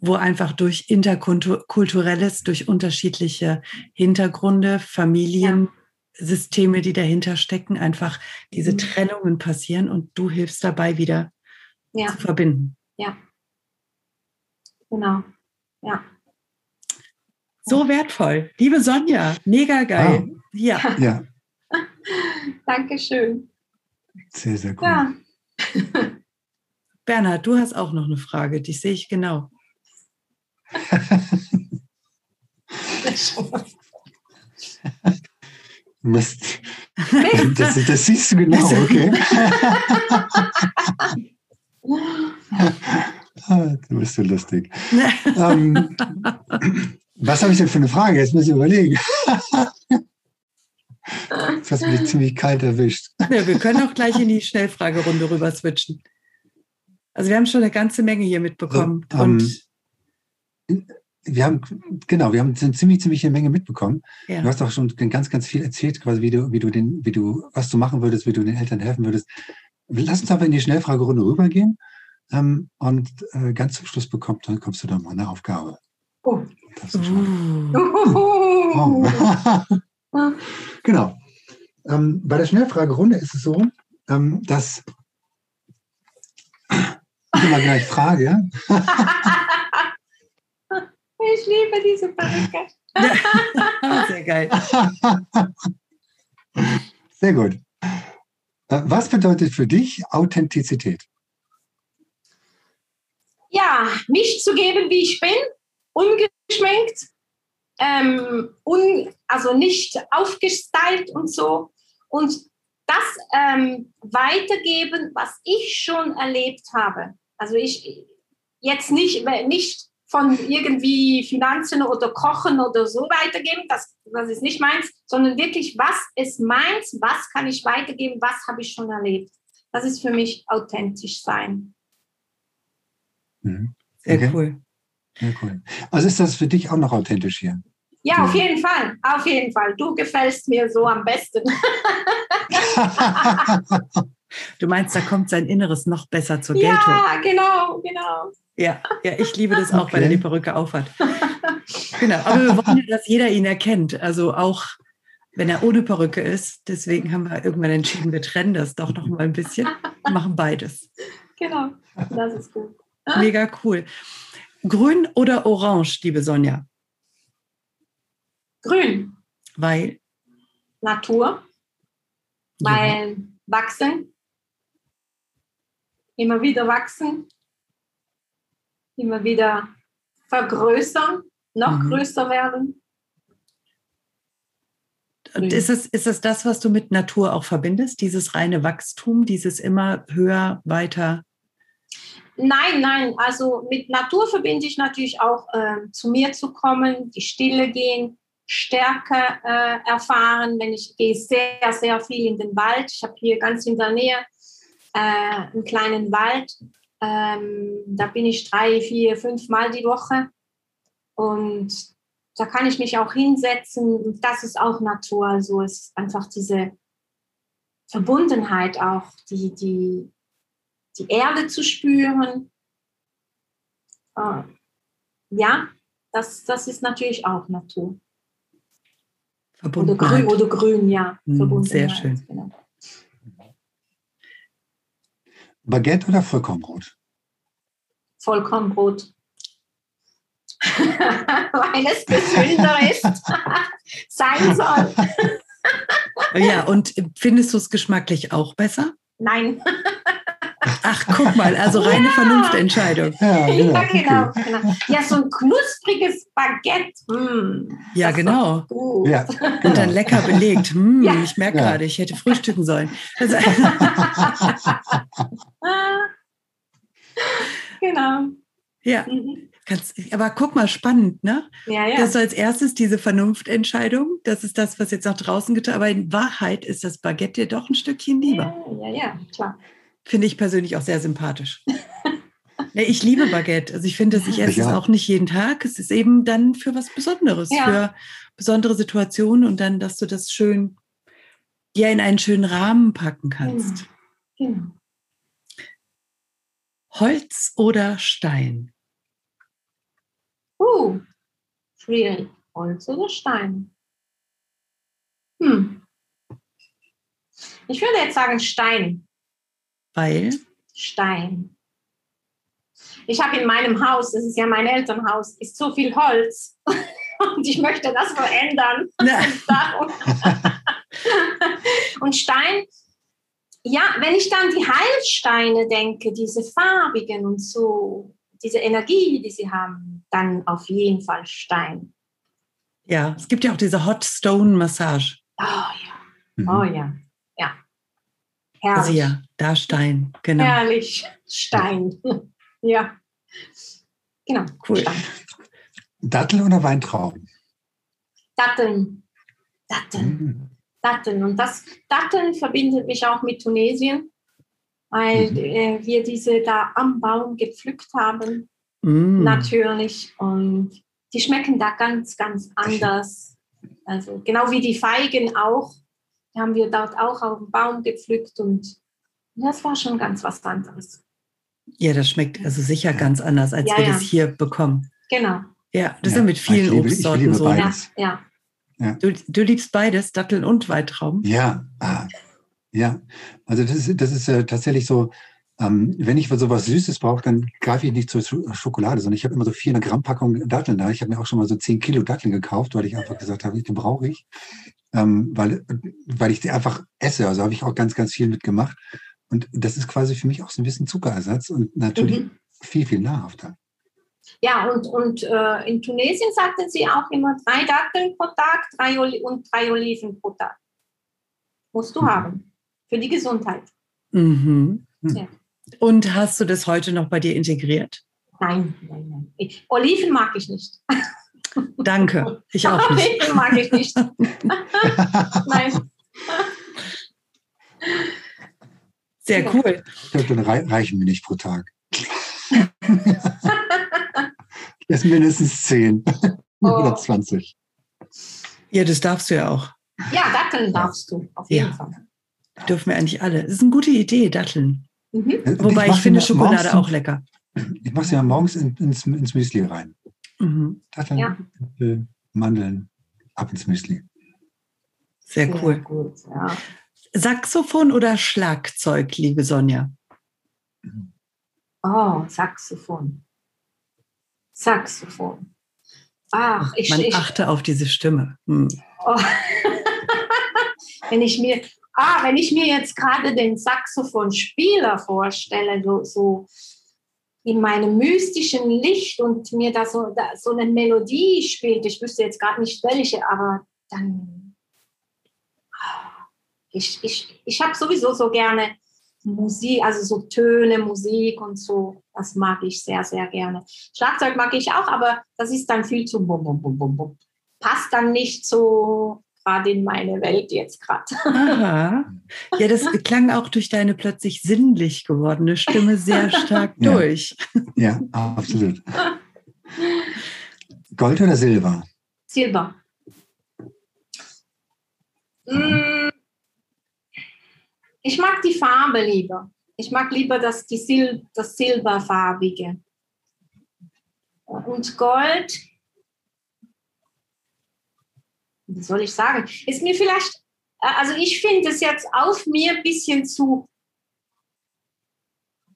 Wo einfach durch interkulturelles, durch unterschiedliche Hintergründe, Familiensysteme, die dahinter stecken, einfach diese mhm. Trennungen passieren und du hilfst dabei wieder ja. zu verbinden. Ja. Genau. Ja. So wertvoll. Liebe Sonja, mega geil. Ah. Ja. ja. Dankeschön. Sehr, sehr cool. Ja. Bernhard, du hast auch noch eine Frage, die sehe ich genau. Mist. Das, das, siehst du genau, okay. Ah, du bist so lustig. ähm, was habe ich denn für eine Frage? Jetzt muss ich überlegen. Das hast mich ziemlich kalt erwischt. Ja, wir können auch gleich in die Schnellfragerunde rüber switchen. Also wir haben schon eine ganze Menge hier mitbekommen. So, ähm, wir haben, genau, wir haben eine ziemlich, ziemlich eine Menge mitbekommen. Ja. Du hast auch schon ganz, ganz viel erzählt, quasi, wie du, wie du den, wie du, was du machen würdest, wie du den Eltern helfen würdest. Lass uns aber in die Schnellfragerunde rübergehen. Ähm, und äh, ganz zum Schluss bekommt, dann kommst du dann mal eine Aufgabe. Oh. Das ist schon. Oh. genau. Ähm, bei der Schnellfragerunde ist es so, ähm, dass ich immer gleich frage. ich liebe diese Perücke. Sehr geil. Sehr gut. Äh, was bedeutet für dich Authentizität? Ja, mich zu geben, wie ich bin, ungeschminkt, ähm, un, also nicht aufgestylt und so. Und das ähm, weitergeben, was ich schon erlebt habe. Also ich jetzt nicht, nicht von irgendwie Finanzen oder Kochen oder so weitergeben, das, das ist nicht meins, sondern wirklich, was ist meins, was kann ich weitergeben, was habe ich schon erlebt. Das ist für mich authentisch sein. Mhm. Sehr okay. cool. Sehr cool. Also ist das für dich auch noch authentisch hier? Ja, auf jeden Fall. Auf jeden Fall. Du gefällst mir so am besten. du meinst, da kommt sein Inneres noch besser zur Geltung. Ja, genau, genau. Ja, ja, ich liebe das auch, okay. weil er die Perücke aufhat. genau, aber wir wollen ja, dass jeder ihn erkennt. Also auch wenn er ohne Perücke ist. Deswegen haben wir irgendwann entschieden, wir trennen das doch noch mal ein bisschen, machen beides. Genau, das ist gut. Mega cool. Grün oder orange, liebe Sonja? Grün. Weil? Natur. Weil ja. wachsen. Immer wieder wachsen. Immer wieder vergrößern. Noch mhm. größer werden. Und ist es, ist es das, was du mit Natur auch verbindest? Dieses reine Wachstum, dieses immer höher, weiter? Nein, nein. Also mit Natur verbinde ich natürlich auch äh, zu mir zu kommen, die Stille gehen, Stärke äh, erfahren, wenn ich gehe sehr, sehr viel in den Wald. Ich habe hier ganz in der Nähe äh, einen kleinen Wald. Ähm, da bin ich drei, vier, fünf Mal die Woche. Und da kann ich mich auch hinsetzen. Das ist auch Natur. Also es ist einfach diese Verbundenheit auch, die, die, die Erde zu spüren. Äh, ja, das, das ist natürlich auch Natur. Oder grün, oder grün, ja. Hm, sehr schön. Genau. Baguette oder Vollkornbrot? Vollkornbrot. Weil es gesünder ist, sein soll. ja, und findest du es geschmacklich auch besser? Nein. Ach, guck mal, also reine ja. Vernunftentscheidung. Ja, genau, ja, genau, genau. Ja, so ein knuspriges Baguette. Mm, ja, genau. Ja, genau. Und dann lecker belegt. Mm, ja. Ich merke gerade, ich hätte frühstücken sollen. Also, genau. Ja. Mhm. Ganz, aber guck mal, spannend, ne? Ja, ja. Das ist als erstes diese Vernunftentscheidung. Das ist das, was jetzt nach draußen getan Aber in Wahrheit ist das Baguette dir doch ein Stückchen lieber. Ja, ja, ja klar. Finde ich persönlich auch sehr sympathisch. ich liebe Baguette. Also ich finde, ich esse ja. es auch nicht jeden Tag. Es ist eben dann für was Besonderes, ja. für besondere Situationen und dann, dass du das schön ja in einen schönen Rahmen packen kannst. Genau. genau. Holz oder Stein? Uh, schwierig. Holz oder Stein? Hm. Ich würde jetzt sagen Stein. Weil? Stein. Ich habe in meinem Haus, das ist ja mein Elternhaus, ist so viel Holz und ich möchte das verändern. und Stein, ja, wenn ich dann die Heilsteine denke, diese farbigen und so, diese Energie, die sie haben, dann auf jeden Fall Stein. Ja, es gibt ja auch diese Hot Stone Massage. Oh ja, mhm. oh ja, ja. Herrlich. Also ja, da Stein, genau. Herrlich, Stein. ja. Genau. Cool. Stein. Datteln oder Weintrauben? Datteln. Datteln. Mhm. Datteln. Und das Datteln verbindet mich auch mit Tunesien, weil mhm. äh, wir diese da am Baum gepflückt haben. Mhm. Natürlich. Und die schmecken da ganz, ganz anders. Also genau wie die Feigen auch haben wir dort auch auf dem Baum gepflückt und das war schon ganz was anderes. Ja, das schmeckt also sicher ganz anders, als ja, wir ja. das hier bekommen. Genau. Ja, das ja, ist mit vielen liebe, Obstsorten so. Ja, ja. Du, du, liebst beides, Datteln und Weintrauben? Ja, ah, ja. Also das ist, das ist äh, tatsächlich so, ähm, wenn ich so was Süßes brauche, dann greife ich nicht zur Schokolade, sondern ich habe immer so 400 Gramm Packung Datteln da. Ich habe mir auch schon mal so 10 Kilo Datteln gekauft, weil ich einfach gesagt habe, den brauche ich ähm, weil, weil ich die einfach esse. Also habe ich auch ganz, ganz viel mitgemacht. Und das ist quasi für mich auch so ein bisschen Zuckerersatz und natürlich mhm. viel, viel nahrhafter. Ja, und, und äh, in Tunesien sagten sie auch immer drei Datteln pro Tag drei Oli und drei Oliven pro Tag. Musst du mhm. haben. Für die Gesundheit. Mhm. Ja. Und hast du das heute noch bei dir integriert? Nein, nein, nein. Ich, Oliven mag ich nicht. Danke. Ich auch nicht. Nee, mag ich nicht. Nein. Sehr cool. Ich glaube, dann reichen wir nicht pro Tag. Das sind mindestens 10 oh. oder 20. Ja, das darfst du ja auch. Ja, Datteln darfst du, auf jeden ja. Fall. Dürfen wir eigentlich alle. Das ist eine gute Idee, Datteln. Mhm. Wobei ich, ich finde Schokolade auch lecker. Ich mache sie ja morgens in, ins, ins Müsli rein. Mhm. Datteln, ja. Mandeln, ab ins Müsli. Sehr, Sehr cool. Gut, ja. Saxophon oder Schlagzeug, liebe Sonja? Oh, Saxophon. Saxophon. Ach, ich, Man ich, achte auf diese Stimme. Hm. Oh. wenn ich mir, ah, wenn ich mir jetzt gerade den Saxophonspieler vorstelle, so, so in meinem mystischen Licht und mir da so, da so eine Melodie spielt. Ich wüsste jetzt gerade nicht welche, aber dann. Ich, ich, ich habe sowieso so gerne Musik, also so Töne, Musik und so. Das mag ich sehr, sehr gerne. Schlagzeug mag ich auch, aber das ist dann viel zu bum, bum, bum, bum, bum. passt dann nicht so gerade in meine Welt jetzt gerade. Aha. Ja, das klang auch durch deine plötzlich sinnlich gewordene Stimme sehr stark ja. durch. Ja, absolut. Gold oder Silber? Silber. Mhm. Ich mag die Farbe lieber. Ich mag lieber das, die Sil das Silberfarbige. Und Gold, wie soll ich sagen, ist mir vielleicht, also ich finde es jetzt auf mir ein bisschen zu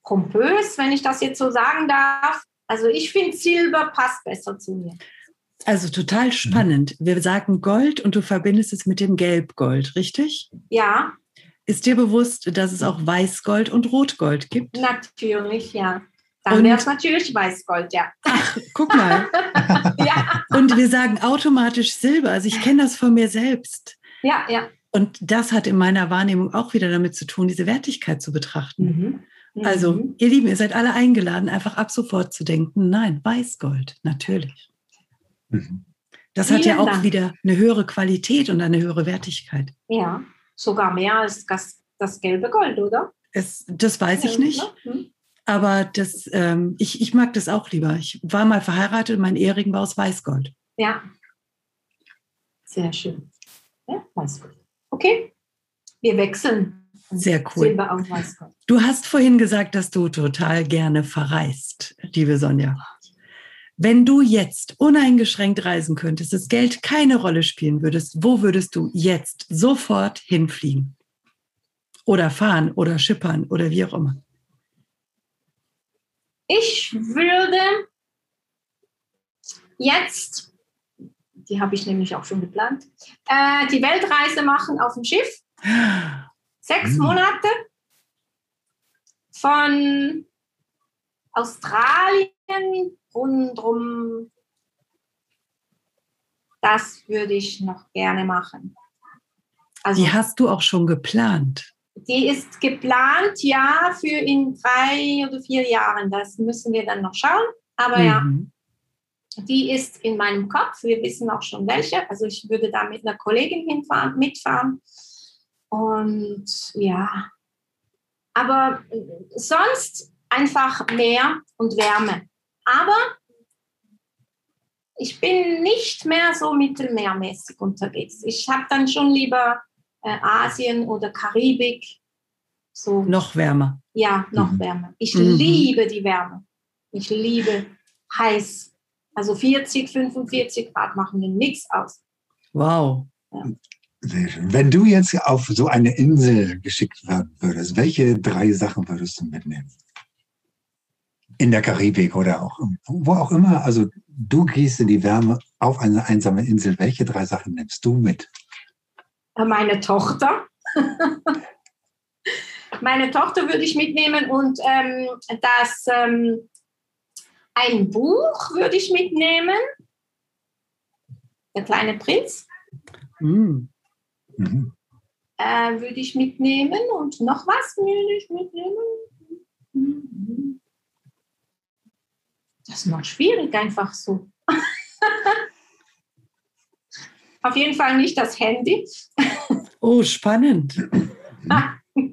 pompös, wenn ich das jetzt so sagen darf. Also ich finde Silber passt besser zu mir. Also total spannend. Wir sagen Gold und du verbindest es mit dem Gelbgold, richtig? Ja. Ist dir bewusst, dass es auch Weißgold und Rotgold gibt? Natürlich, ja. Dann wäre es natürlich Weißgold, ja. Ach, guck mal. ja. Und wir sagen automatisch Silber. Also ich kenne das von mir selbst. Ja, ja. Und das hat in meiner Wahrnehmung auch wieder damit zu tun, diese Wertigkeit zu betrachten. Mhm. Also, mhm. ihr Lieben, ihr seid alle eingeladen, einfach ab sofort zu denken, nein, Weißgold, natürlich. Mhm. Das Vielen hat ja auch Dank. wieder eine höhere Qualität und eine höhere Wertigkeit. Ja, sogar mehr als das, das gelbe Gold, oder? Es, das weiß ich nicht. Aber das, ähm, ich, ich mag das auch lieber. Ich war mal verheiratet und mein Ehering war aus Weißgold. Ja. Sehr schön. Ja, Weißgold. Okay, wir wechseln. Sehr cool. Silber auf Weißgold. Du hast vorhin gesagt, dass du total gerne verreist, liebe Sonja. Wenn du jetzt uneingeschränkt reisen könntest, das Geld keine Rolle spielen würdest, wo würdest du jetzt sofort hinfliegen? Oder fahren oder schippern oder wie auch immer? Ich würde jetzt, die habe ich nämlich auch schon geplant, äh, die Weltreise machen auf dem Schiff. Sechs hm. Monate von Australien rundrum. Das würde ich noch gerne machen. Also, die hast du auch schon geplant? Die ist geplant, ja, für in drei oder vier Jahren. Das müssen wir dann noch schauen. Aber mhm. ja, die ist in meinem Kopf. Wir wissen auch schon welche. Also ich würde da mit einer Kollegin hinfahren, mitfahren. Und ja, aber sonst einfach mehr und Wärme. Aber ich bin nicht mehr so mittelmeermäßig unterwegs. Ich habe dann schon lieber äh, Asien oder Karibik. So. Noch wärmer. Ja, noch mhm. wärmer. Ich mhm. liebe die Wärme. Ich liebe heiß. Also 40, 45 Grad machen mir nichts aus. Wow. Ja. Wenn du jetzt auf so eine Insel geschickt werden würdest, welche drei Sachen würdest du mitnehmen? in der Karibik oder auch wo auch immer. Also du gehst in die Wärme auf eine einsame Insel. Welche drei Sachen nimmst du mit? Meine Tochter. Meine Tochter würde ich mitnehmen und ähm, das ähm, ein Buch würde ich mitnehmen. Der kleine Prinz. Mm. Mhm. Äh, würde ich mitnehmen und noch was würde ich mitnehmen. Mhm. Das ist noch schwierig, einfach so. Auf jeden Fall nicht das Handy. Oh, spannend. äh,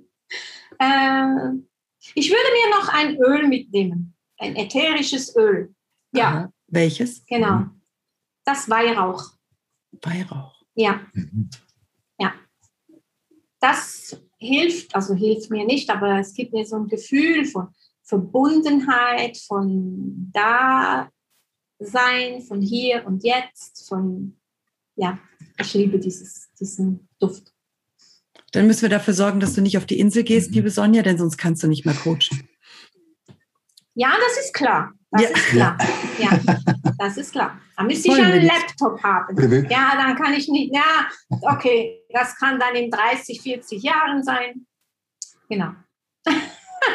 ich würde mir noch ein Öl mitnehmen. Ein ätherisches Öl. Ja. Aha. Welches? Genau. Das Weihrauch. Weihrauch. Ja. Mhm. Ja. Das hilft, also hilft mir nicht, aber es gibt mir so ein Gefühl von Verbundenheit, von Dasein, von hier und jetzt, von, ja, ich liebe dieses, diesen Duft. Dann müssen wir dafür sorgen, dass du nicht auf die Insel gehst, liebe Sonja, denn sonst kannst du nicht mehr coachen. Ja, das ist klar. Das ja. ist klar. Ja, das ist klar. Da müsste ich einen Laptop haben. Ja, dann kann ich nicht, ja, okay, das kann dann in 30, 40 Jahren sein. Genau.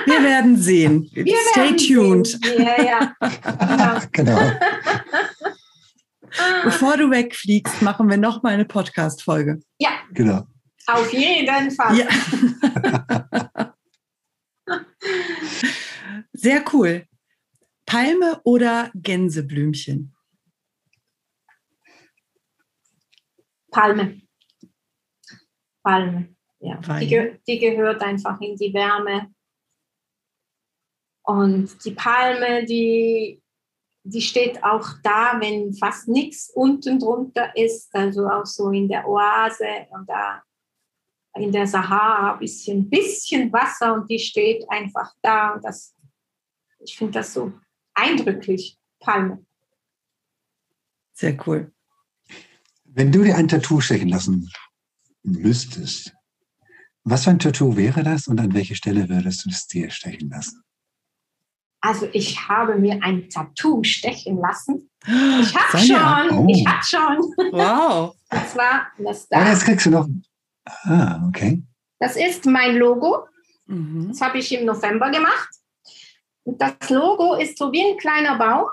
Wir werden sehen. Wir Stay werden tuned. Sehen. Ja, ja. genau. Bevor du wegfliegst, machen wir noch mal eine Podcast-Folge. Ja. Genau. Auf jeden Fall. Ja. Sehr cool. Palme oder Gänseblümchen? Palme. Palme, ja. Die, ge die gehört einfach in die Wärme. Und die Palme, die, die steht auch da, wenn fast nichts unten drunter ist, also auch so in der Oase und da in der Sahara ein bisschen, bisschen Wasser und die steht einfach da. Und das, ich finde das so eindrücklich, Palme. Sehr cool. Wenn du dir ein Tattoo stechen lassen müsstest, was für ein Tattoo wäre das und an welche Stelle würdest du es dir stechen lassen? Also ich habe mir ein Tattoo stechen lassen. Ich habe schon, oh. ich habe schon. Wow. Und zwar das da. Ah, jetzt kriegst du noch. Ah, okay. Das ist mein Logo. Mhm. Das habe ich im November gemacht. Und das Logo ist so wie ein kleiner Baum.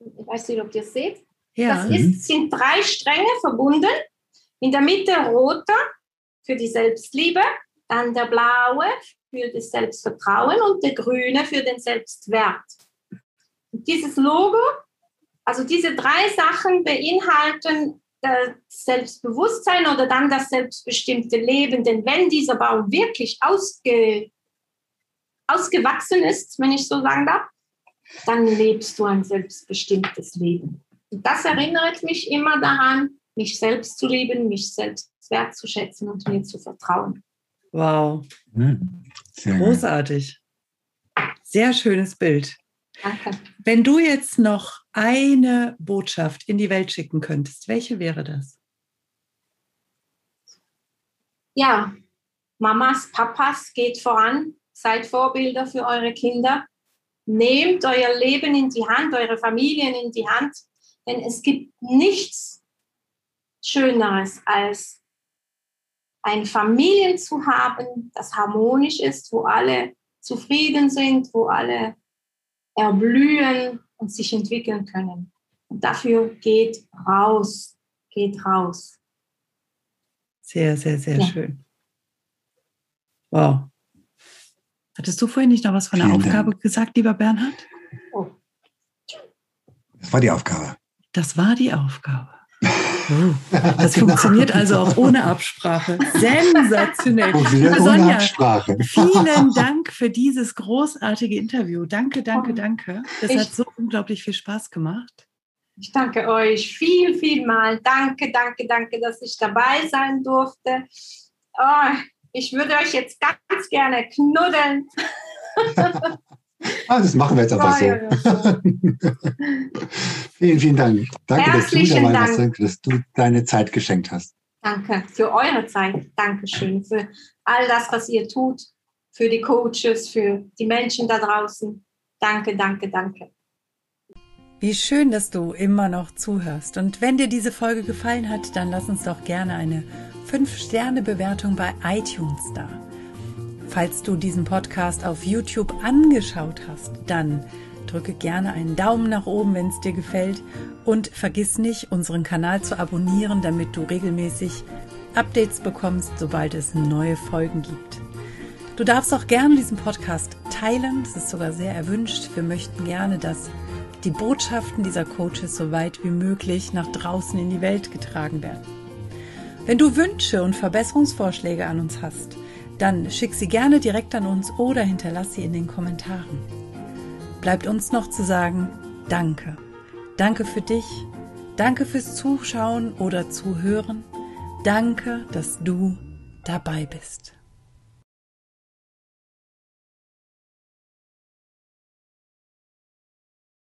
Ich weiß nicht, ob ihr es seht. Ja. Das ist, mhm. sind drei Stränge verbunden. In der Mitte roter für die Selbstliebe, dann der blaue für das Selbstvertrauen und der grüne für den Selbstwert. Und dieses Logo, also diese drei Sachen beinhalten das Selbstbewusstsein oder dann das selbstbestimmte Leben. Denn wenn dieser Baum wirklich ausge, ausgewachsen ist, wenn ich so sagen darf, dann lebst du ein selbstbestimmtes Leben. Und das erinnert mich immer daran, mich selbst zu lieben, mich selbst wertzuschätzen und mir zu vertrauen. Wow. Hm, sehr Großartig. Sehr schönes Bild. Danke. Wenn du jetzt noch eine Botschaft in die Welt schicken könntest, welche wäre das? Ja, Mamas, Papas, geht voran, seid Vorbilder für eure Kinder, nehmt euer Leben in die Hand, eure Familien in die Hand, denn es gibt nichts Schöneres als ein Familien zu haben, das harmonisch ist, wo alle zufrieden sind, wo alle erblühen und sich entwickeln können. Und dafür geht raus, geht raus. Sehr, sehr, sehr ja. schön. Wow. Hattest du vorhin nicht noch was von der Vielen Aufgabe Dank. gesagt, lieber Bernhard? Oh. Das war die Aufgabe. Das war die Aufgabe. Das genau. funktioniert also auch ohne Absprache. Sensationell. Sonja, Absprache. vielen Dank für dieses großartige Interview. Danke, danke, danke. Das ich, hat so unglaublich viel Spaß gemacht. Ich danke euch viel, viel mal. Danke, danke, danke, dass ich dabei sein durfte. Oh, ich würde euch jetzt ganz gerne knuddeln. Ah, das machen wir jetzt einfach so. vielen, vielen Dank. Danke, dass du dabei warst, dass du deine Zeit geschenkt hast. Danke für eure Zeit. Dankeschön für all das, was ihr tut, für die Coaches, für die Menschen da draußen. Danke, danke, danke. Wie schön, dass du immer noch zuhörst. Und wenn dir diese Folge gefallen hat, dann lass uns doch gerne eine 5-Sterne-Bewertung bei iTunes da. Falls du diesen Podcast auf YouTube angeschaut hast, dann drücke gerne einen Daumen nach oben, wenn es dir gefällt und vergiss nicht, unseren Kanal zu abonnieren, damit du regelmäßig Updates bekommst, sobald es neue Folgen gibt. Du darfst auch gerne diesen Podcast teilen, das ist sogar sehr erwünscht. Wir möchten gerne, dass die Botschaften dieser Coaches so weit wie möglich nach draußen in die Welt getragen werden. Wenn du Wünsche und Verbesserungsvorschläge an uns hast, dann schick sie gerne direkt an uns oder hinterlass sie in den Kommentaren. Bleibt uns noch zu sagen, danke. Danke für dich. Danke fürs Zuschauen oder Zuhören. Danke, dass du dabei bist.